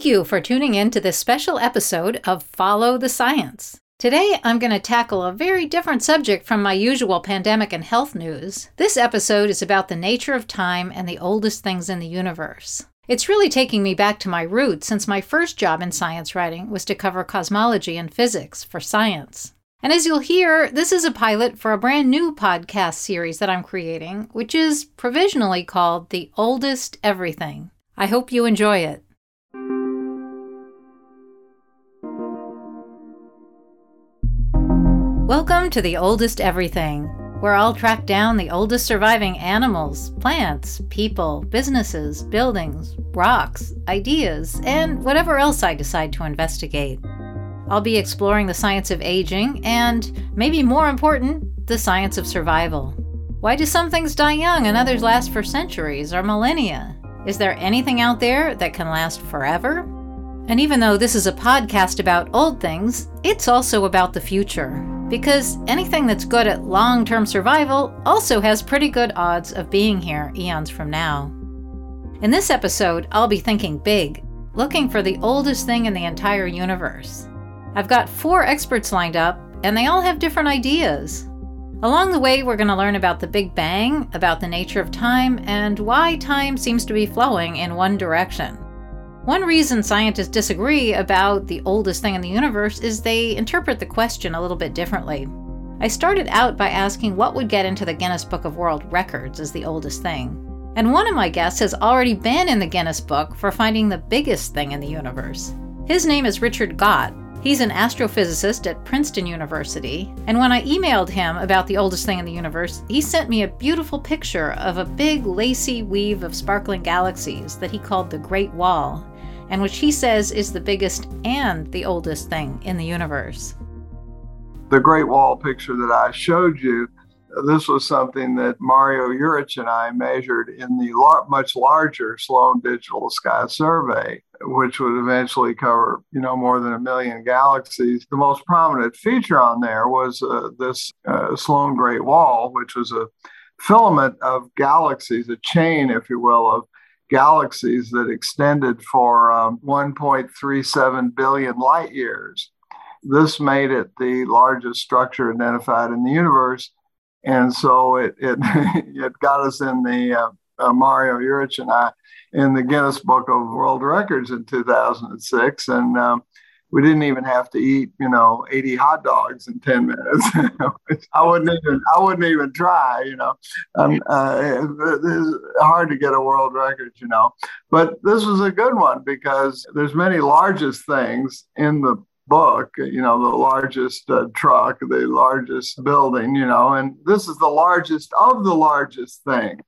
Thank you for tuning in to this special episode of Follow the Science. Today, I'm going to tackle a very different subject from my usual pandemic and health news. This episode is about the nature of time and the oldest things in the universe. It's really taking me back to my roots since my first job in science writing was to cover cosmology and physics for science. And as you'll hear, this is a pilot for a brand new podcast series that I'm creating, which is provisionally called The Oldest Everything. I hope you enjoy it. Welcome to The Oldest Everything, where I'll track down the oldest surviving animals, plants, people, businesses, buildings, rocks, ideas, and whatever else I decide to investigate. I'll be exploring the science of aging and, maybe more important, the science of survival. Why do some things die young and others last for centuries or millennia? Is there anything out there that can last forever? And even though this is a podcast about old things, it's also about the future. Because anything that's good at long term survival also has pretty good odds of being here eons from now. In this episode, I'll be thinking big, looking for the oldest thing in the entire universe. I've got four experts lined up, and they all have different ideas. Along the way, we're going to learn about the Big Bang, about the nature of time, and why time seems to be flowing in one direction. One reason scientists disagree about the oldest thing in the universe is they interpret the question a little bit differently. I started out by asking what would get into the Guinness Book of World Records as the oldest thing. And one of my guests has already been in the Guinness Book for finding the biggest thing in the universe. His name is Richard Gott, He's an astrophysicist at Princeton University, and when I emailed him about the oldest thing in the universe, he sent me a beautiful picture of a big lacy weave of sparkling galaxies that he called the Great Wall, and which he says is the biggest and the oldest thing in the universe. The Great Wall picture that I showed you this was something that Mario Jurić and I measured in the lar- much larger Sloan Digital Sky Survey, which would eventually cover, you know, more than a million galaxies. The most prominent feature on there was uh, this uh, Sloan Great Wall, which was a filament of galaxies, a chain, if you will, of galaxies that extended for um, 1.37 billion light years. This made it the largest structure identified in the universe and so it it, it got us in the uh, uh, Mario Jurić and I in the Guinness Book of World Records in 2006, and um, we didn't even have to eat, you know, 80 hot dogs in 10 minutes. I wouldn't even I wouldn't even try, you know. Um, uh, it's hard to get a world record, you know. But this was a good one because there's many largest things in the book, you know, the largest uh, truck, the largest building, you know, and this is the largest of the largest things.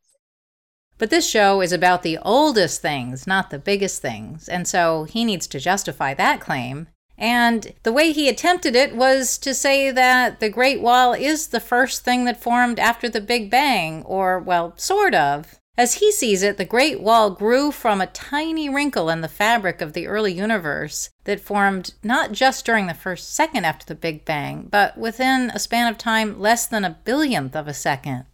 But this show is about the oldest things, not the biggest things, and so he needs to justify that claim. And the way he attempted it was to say that the Great Wall is the first thing that formed after the Big Bang, or, well, sort of. As he sees it, the Great Wall grew from a tiny wrinkle in the fabric of the early universe that formed not just during the first second after the Big Bang, but within a span of time less than a billionth of a second.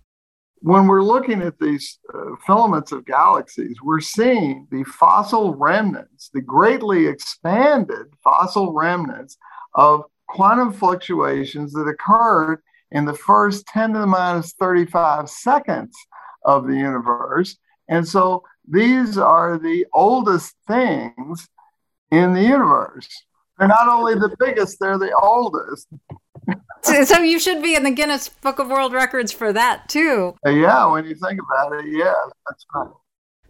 When we're looking at these uh, filaments of galaxies, we're seeing the fossil remnants, the greatly expanded fossil remnants of quantum fluctuations that occurred in the first 10 to the minus 35 seconds of the universe. And so these are the oldest things in the universe. They're not only the biggest, they're the oldest. So you should be in the Guinness Book of World Records for that too. Yeah, when you think about it, yeah, that's right.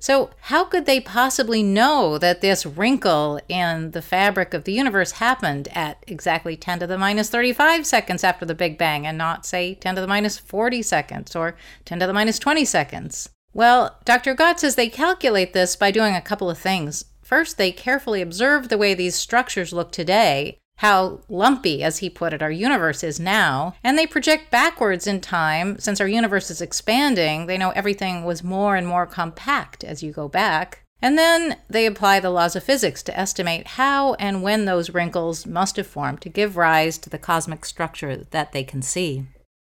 So, how could they possibly know that this wrinkle in the fabric of the universe happened at exactly 10 to the minus 35 seconds after the Big Bang and not, say, 10 to the minus 40 seconds or 10 to the minus 20 seconds? Well, Dr. Gott says they calculate this by doing a couple of things. First, they carefully observe the way these structures look today how lumpy, as he put it, our universe is now. And they project backwards in time. Since our universe is expanding, they know everything was more and more compact as you go back. And then they apply the laws of physics to estimate how and when those wrinkles must have formed to give rise to the cosmic structure that they can see.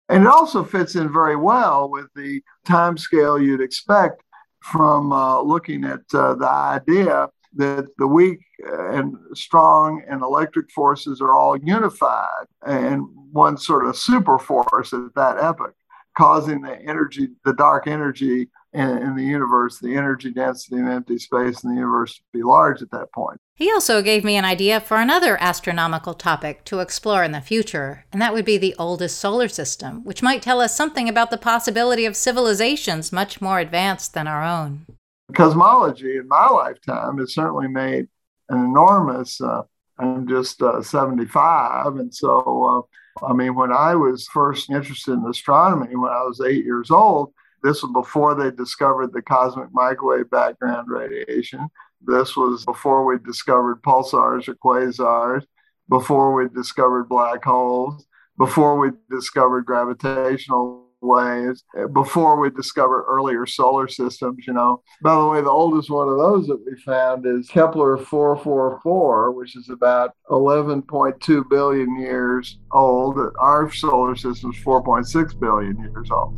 And it also fits in very well with the time scale you'd expect from uh, looking at uh, the idea that the weak and strong and electric forces are all unified and one sort of super force at that epoch, causing the energy, the dark energy in, in, the universe, the energy density in empty space in the universe to be large at that point. He also gave me an idea for another astronomical topic to explore in the future, and that would be the oldest solar system, which might tell us something about the possibility of civilizations much more advanced than our own. Cosmology in my lifetime has certainly made an enormous. Uh, I'm just uh, 75, and so uh, I mean, when I was first interested in astronomy when I was eight years old, this was before they discovered the cosmic microwave background radiation. This was before we discovered pulsars or quasars, before we discovered black holes, before we discovered gravitational waves, eh, before we discovered earlier solar systems, you know. By the way, the oldest one of those that we found is Kepler 444, which is about 11.2 billion years old. Our solar system is 4.6 billion years old.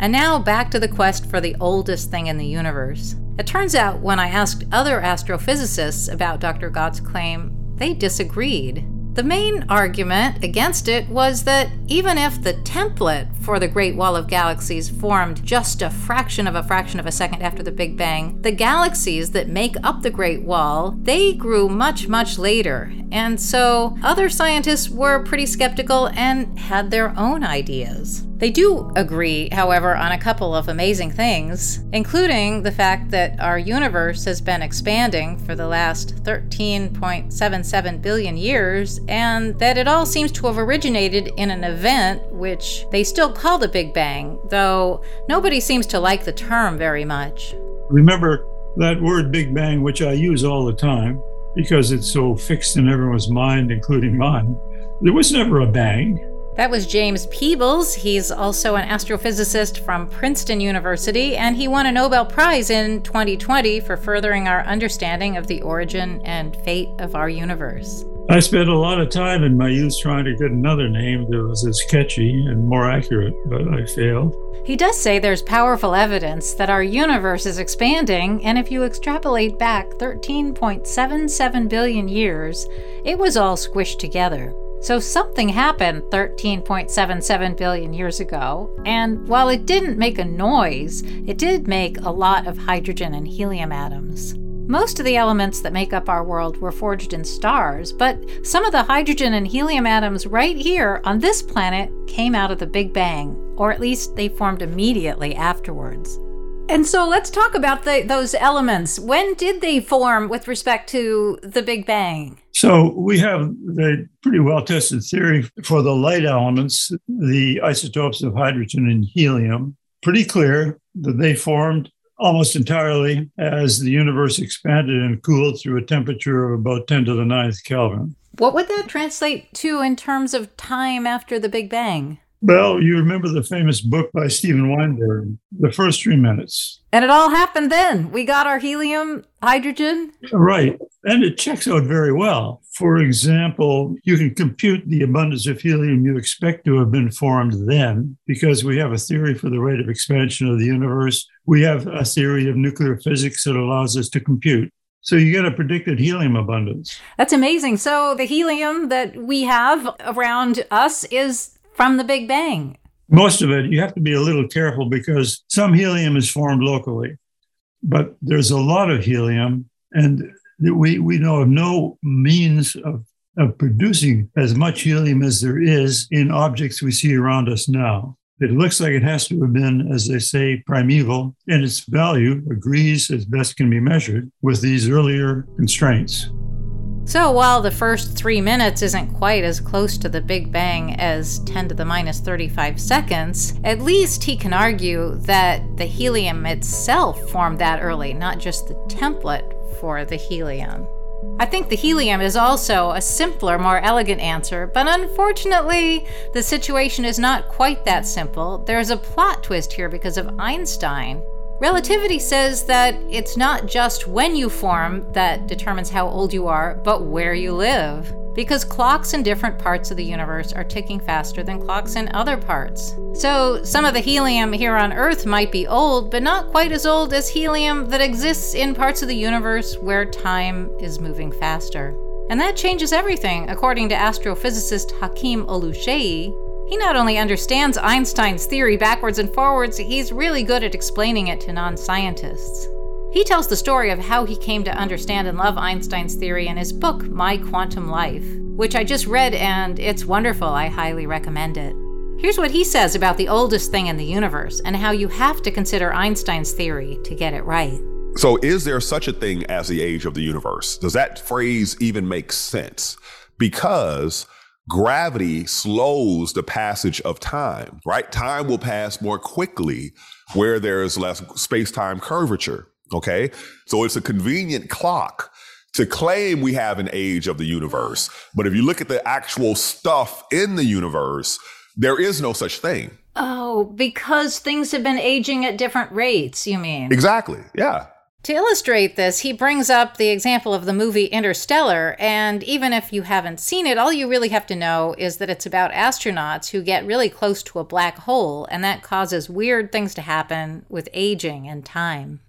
And now back to the quest for the oldest thing in the universe. It turns out when I asked other astrophysicists about Dr. Gott's claim, they disagreed. The main argument against it was that even if the template for the Great Wall of Galaxies formed just a fraction of a fraction of a second after the Big Bang, the galaxies that make up the Great Wall, they grew much, much later. And so other scientists were pretty skeptical and had their own ideas. They do agree, however, on a couple of amazing things, including the fact that our universe has been expanding for the last 13.77 billion years, and that it all seems to have originated in an event which they still call the Big Bang, though nobody seems to like the term very much. Remember that word Big Bang, which I use all the time because it's so fixed in everyone's mind, including mine. There was never a bang. That was James Peebles. He's also an astrophysicist from Princeton University, and he won a Nobel Prize in 2020 for furthering our understanding of the origin and fate of our universe. I spent a lot of time in my youth trying to get another name that was as catchy and more accurate, but I failed. He does say there's powerful evidence that our universe is expanding, and if you extrapolate back 13.77 billion years, it was all squished together. So something happened 13.77 billion years ago, and while it didn't make a noise, it did make a lot of hydrogen and helium atoms. Most of the elements that make up our world were forged in stars, but some of the hydrogen and helium atoms right here on this planet came out of the Big Bang, or at least they formed immediately afterwards. And so let's talk about the, those elements. When did they form with respect to the Big Bang? So we have the pretty well tested theory for the light elements, the isotopes of hydrogen and helium. Pretty clear that they formed almost entirely as the universe expanded and cooled through a temperature of about 10 to the ninth Kelvin. What would that translate to in terms of time after the Big Bang? Well, you remember the famous book by Steven Weinberg, The First Three Minutes. And it all happened then. We got our helium, hydrogen. Right. And it checks out very well. For example, you can compute the abundance of helium you expect to have been formed then because we have a theory for the rate of expansion of the universe. We have a theory of nuclear physics that allows us to compute. So you get a predicted helium abundance. That's amazing. So the helium that we have around us is from the Big Bang? Most of it, you have to be a little careful because some helium is formed locally, but there's a lot of helium, and we, we know of no means of, of producing as much helium as there is in objects we see around us now. It looks like it has to have been, as they say, primeval, and its value agrees as best can be measured with these earlier constraints. So while the first three minutes isn't quite as close to the Big Bang as 10 to the minus 35 seconds, at least he can argue that the helium itself formed that early, not just the template for the helium. I think the helium is also a simpler, more elegant answer, but unfortunately, the situation is not quite that simple. There's a plot twist here because of Einstein. Relativity says that it's not just when you form that determines how old you are, but where you live. Because clocks in different parts of the universe are ticking faster than clocks in other parts. So, some of the helium here on Earth might be old, but not quite as old as helium that exists in parts of the universe where time is moving faster. And that changes everything, according to astrophysicist Hakeem Oluseyi, he not only understands Einstein's theory backwards and forwards, he's really good at explaining it to non scientists. He tells the story of how he came to understand and love Einstein's theory in his book, My Quantum Life, which I just read and it's wonderful. I highly recommend it. Here's what he says about the oldest thing in the universe and how you have to consider Einstein's theory to get it right. So, is there such a thing as the age of the universe? Does that phrase even make sense? Because gravity slows the passage of time, right? Time will pass more quickly where there's less space time curvature. Okay. So it's a convenient clock to claim we have an age of the universe. But if you look at the actual stuff in the universe, there is no such thing. Oh, because things have been aging at different rates, you mean? Exactly. Yeah. To illustrate this, he brings up the example of the movie Interstellar, and even if you haven't seen it, all you really have to know is that it's about astronauts who get really close to a black hole, and that causes weird things to happen with aging and time.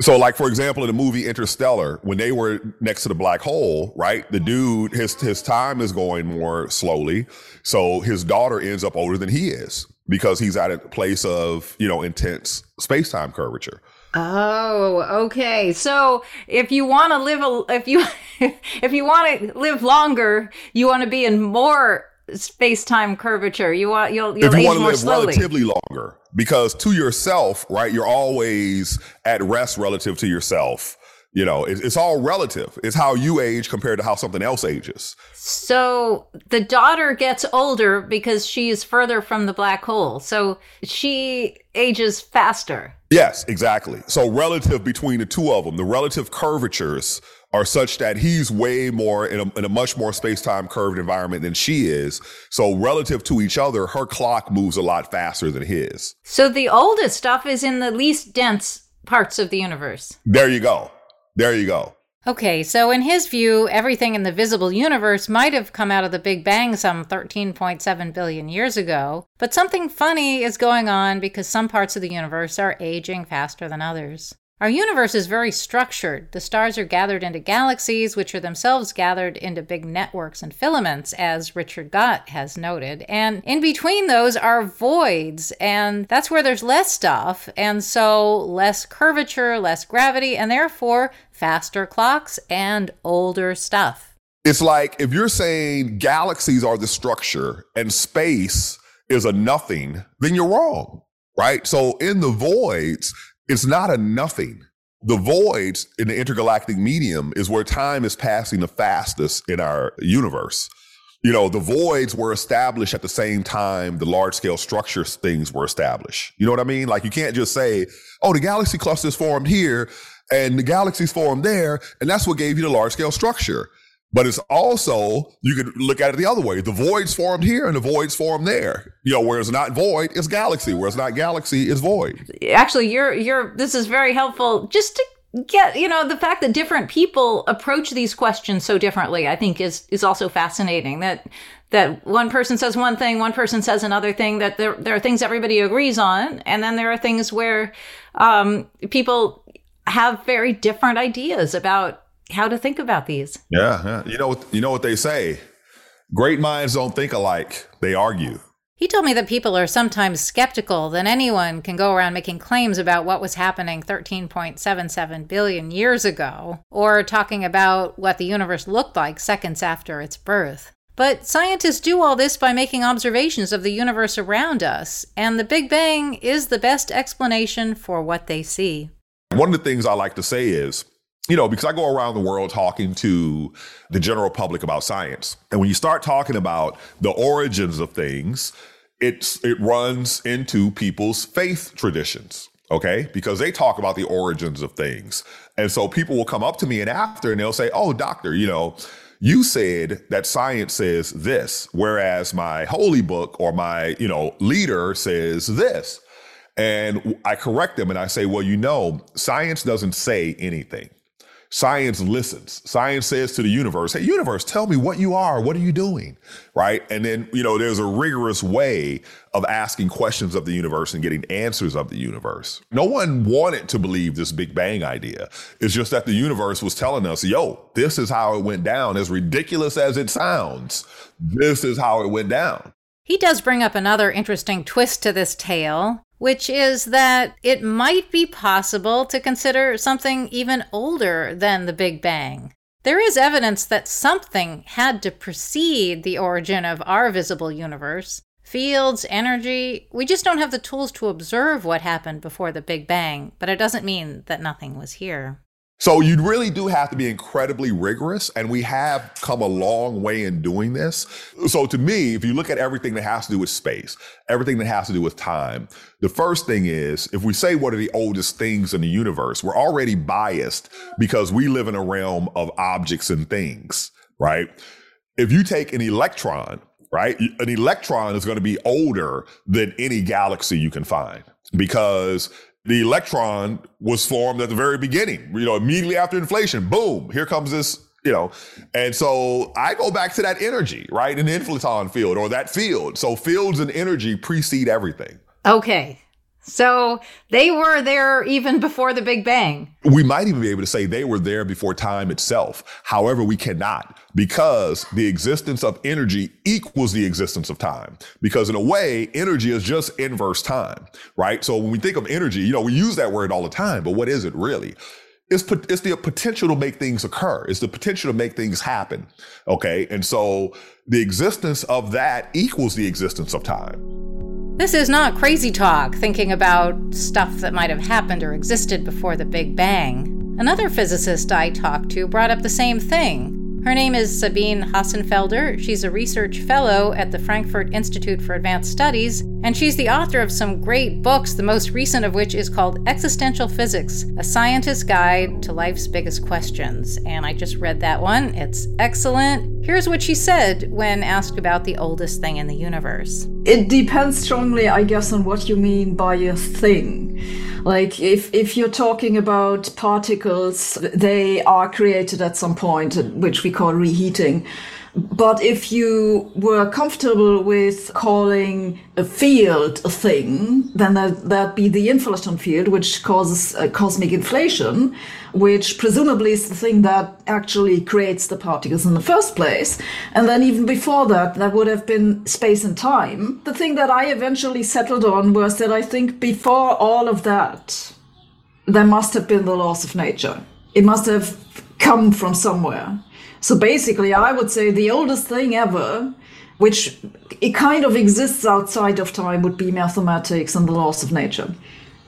So, like for example, in the movie Interstellar, when they were next to the black hole, right? The dude, his his time is going more slowly, so his daughter ends up older than he is because he's at a place of you know intense space time curvature. Oh, okay. So if you want to live a, if you if you want to live longer, you want to be in more space-time curvature. You want you'll you'll if you age want to more live slowly. relatively longer, because to yourself, right, you're always at rest relative to yourself. You know, it, it's all relative. It's how you age compared to how something else ages. So the daughter gets older because she is further from the black hole. So she ages faster. Yes, exactly. So relative between the two of them, the relative curvatures are such that he's way more in a, in a much more space-time curved environment than she is. So relative to each other, her clock moves a lot faster than his. So the oldest stuff is in the least dense parts of the universe. There you go. There you go. Okay, so in his view, everything in the visible universe might have come out of the Big Bang some 13.7 billion years ago, but something funny is going on because some parts of the universe are aging faster than others. Our universe is very structured. The stars are gathered into galaxies, which are themselves gathered into big networks and filaments, as Richard Gott has noted. And in between those are voids, and that's where there's less stuff, and so less curvature, less gravity, and therefore faster clocks and older stuff. It's like if you're saying galaxies are the structure and space is a nothing, then you're wrong, right? So in the voids, it's not a nothing. The voids in the intergalactic medium is where time is passing the fastest in our universe. You know, the voids were established at the same time the large scale structure things were established. You know what I mean? Like you can't just say, oh, the galaxy clusters formed here and the galaxies formed there, and that's what gave you the large scale structure. But it's also, you could look at it the other way. The voids formed here and the voids formed there. You know, where it's not void, it's galaxy. Where it's not galaxy, it's void. Actually, you're you're this is very helpful just to get, you know, the fact that different people approach these questions so differently, I think is is also fascinating. That that one person says one thing, one person says another thing, that there there are things everybody agrees on, and then there are things where um, people have very different ideas about how to think about these. Yeah, yeah. You know, you know what they say: great minds don't think alike; they argue. He told me that people are sometimes skeptical that anyone can go around making claims about what was happening 13.77 billion years ago, or talking about what the universe looked like seconds after its birth. But scientists do all this by making observations of the universe around us, and the Big Bang is the best explanation for what they see. One of the things I like to say is, you know, because I go around the world talking to the general public about science. And when you start talking about the origins of things, it's it runs into people's faith traditions, okay? Because they talk about the origins of things. And so people will come up to me and after and they'll say, "Oh, doctor, you know, you said that science says this, whereas my holy book or my, you know, leader says this." And I correct them and I say, well, you know, science doesn't say anything. Science listens. Science says to the universe, Hey, universe, tell me what you are. What are you doing? Right. And then, you know, there's a rigorous way of asking questions of the universe and getting answers of the universe. No one wanted to believe this Big Bang idea. It's just that the universe was telling us, yo, this is how it went down. As ridiculous as it sounds, this is how it went down. He does bring up another interesting twist to this tale which is that it might be possible to consider something even older than the Big Bang. There is evidence that something had to precede the origin of our visible universe. Fields, energy, we just don't have the tools to observe what happened before the Big Bang, but it doesn't mean that nothing was here. So you really do have to be incredibly rigorous, and we have come a long way in doing this. So to me, if you look at everything that has to do with space, everything that has to do with time, the first thing is if we say what are the oldest things in the universe, we're already biased because we live in a realm of objects and things, right? If you take an electron, right, an electron is going to be older than any galaxy you can find because the electron was formed at the very beginning, you know, immediately after inflation. Boom, here comes this, you know. And so I go back to that energy, right? An inflaton field or that field. So fields and energy precede everything. Okay. So they were there even before the Big Bang. We might even be able to say they were there before time itself. However, we cannot because the existence of energy equals the existence of time. Because in a way, energy is just inverse time, right? So when we think of energy, you know, we use that word all the time, but what is it really? It's, it's the potential to make things occur. It's the potential to make things happen. Okay. And so the existence of that equals the existence of time. This is not crazy talk, thinking about stuff that might have happened or existed before the Big Bang. Another physicist I talked to brought up the same thing her name is Sabine Hossenfelder. She's a research fellow at the Frankfurt Institute for Advanced Studies, and she's the author of some great books, the most recent of which is called Existential Physics A Scientist's Guide to Life's Biggest Questions. And I just read that one. It's excellent. Here's what she said when asked about the oldest thing in the universe. It depends strongly, I guess, on what you mean by a thing. Like if if you're talking about particles, they are created at some point, uh, which we call reheating. But if you were comfortable with calling a field a thing, then that, that'd be the inflaton field, which causes uh, cosmic inflation, which presumably is the thing that actually creates the particles in the first place. And then even before that, that would have been space and time. The thing that I eventually settled on was that I think before all of that, there must have been the laws of nature. It must have come from somewhere. So basically, I would say the oldest thing ever, which it kind of exists outside of time, would be mathematics and the laws of nature.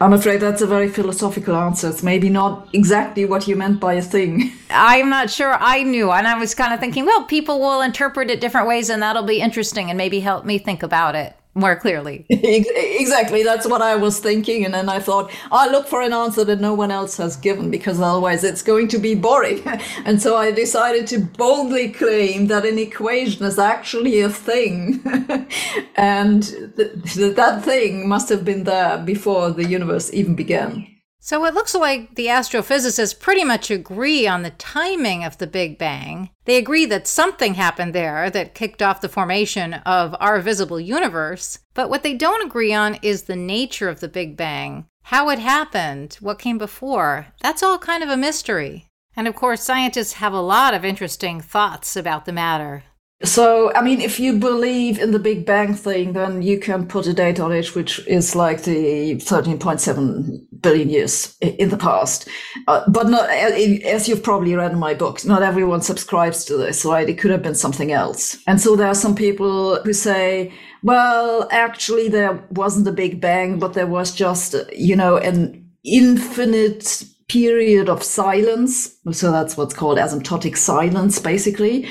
I'm afraid that's a very philosophical answer. It's maybe not exactly what you meant by a thing. I'm not sure I knew. And I was kind of thinking, well, people will interpret it different ways, and that'll be interesting and maybe help me think about it more clearly. exactly. That's what I was thinking. And then I thought, I'll look for an answer that no one else has given because otherwise it's going to be boring. and so I decided to boldly claim that an equation is actually a thing. and th- th- that thing must have been there before the universe even began. So it looks like the astrophysicists pretty much agree on the timing of the Big Bang. They agree that something happened there that kicked off the formation of our visible universe. But what they don't agree on is the nature of the Big Bang, how it happened, what came before. That's all kind of a mystery. And of course, scientists have a lot of interesting thoughts about the matter. So, I mean, if you believe in the Big Bang thing, then you can put a date on it, which is like the 13.7 billion years in the past. Uh, but not, as you've probably read in my book, not everyone subscribes to this, right? It could have been something else. And so there are some people who say, well, actually, there wasn't a Big Bang, but there was just, you know, an infinite period of silence. So that's what's called asymptotic silence, basically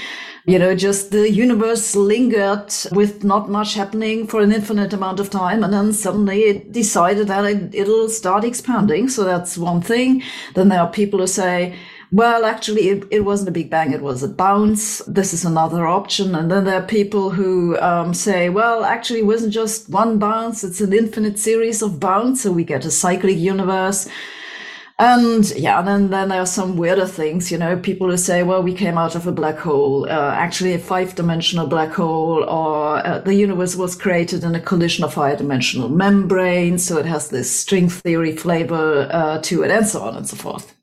you know, just the universe lingered with not much happening for an infinite amount of time. And then suddenly it decided that it, it'll start expanding. So that's one thing. Then there are people who say, well, actually, it, it, wasn't a big bang, it was a bounce. This is another option. And then there are people who um, say, well, actually, it wasn't just one bounce, it's an infinite series of bounce. So we get a cyclic universe. And yeah, and then, then there are some weirder things, you know, people who say, well, we came out of a black hole, uh, actually a five dimensional black hole, or uh, the universe was created in a collision of higher dimensional membranes. So it has this string theory flavor uh, to it, and so on and so forth.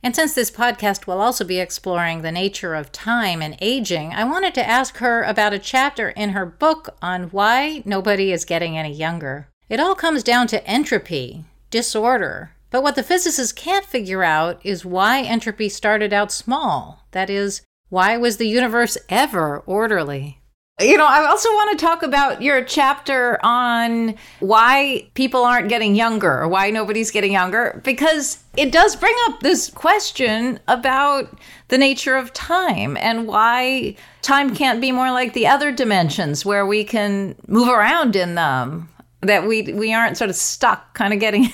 And since this podcast will also be exploring the nature of time and aging, I wanted to ask her about a chapter in her book on why nobody is getting any younger. It all comes down to entropy, disorder, but what the physicists can't figure out is why entropy started out small. That is, why was the universe ever orderly? You know, I also want to talk about your chapter on why people aren't getting younger or why nobody's getting younger, because it does bring up this question about the nature of time and why time can't be more like the other dimensions where we can move around in them, that we, we aren't sort of stuck kind of getting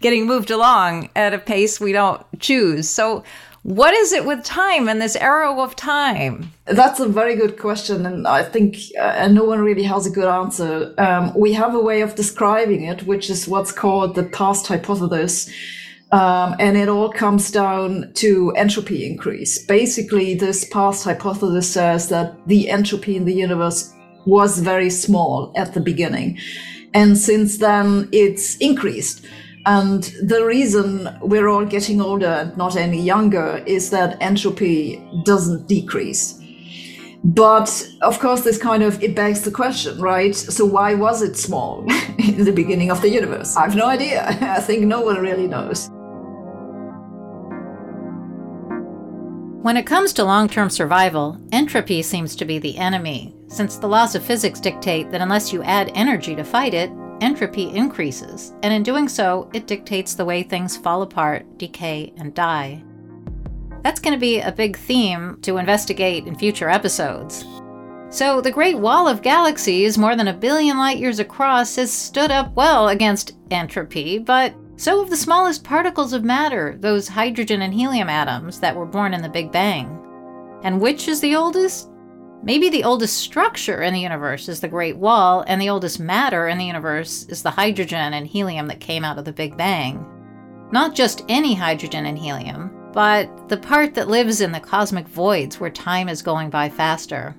getting moved along at a pace we don't choose. So, what is it with time and this arrow of time? That's a very good question, and I think uh, no one really has a good answer. Um, we have a way of describing it, which is what's called the past hypothesis. Um, and it all comes down to entropy increase. Basically, this past hypothesis says that the entropy in the universe was very small at the beginning. And since then, it's increased. And the reason we're all getting older and not any younger is that entropy doesn't decrease. But of course, this kind of it begs the question, right? So why was it small in the beginning of the universe? I have no idea. I think no one really knows. When it comes to long term survival, entropy seems to be the enemy, since the laws of physics dictate that unless you add energy to fight it, entropy increases, and in doing so, it dictates the way things fall apart, decay, and die. That's going to be a big theme to investigate in future episodes. So, the Great Wall of Galaxies, more than a billion light years across, has stood up well against entropy, but so have the smallest particles of matter, those hydrogen and helium atoms that were born in the Big Bang. And which is the oldest? Maybe the oldest structure in the universe is the Great Wall, and the oldest matter in the universe is the hydrogen and helium that came out of the Big Bang. Not just any hydrogen and helium, but the part that lives in the cosmic voids where time is going by faster.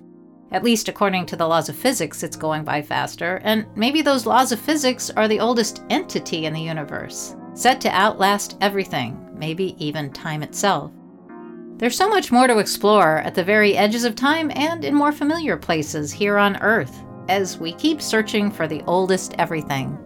At least according to the laws of physics, it's going by faster, and maybe those laws of physics are the oldest entity in the universe, set to outlast everything, maybe even time itself. There's so much more to explore at the very edges of time and in more familiar places here on Earth as we keep searching for the oldest everything.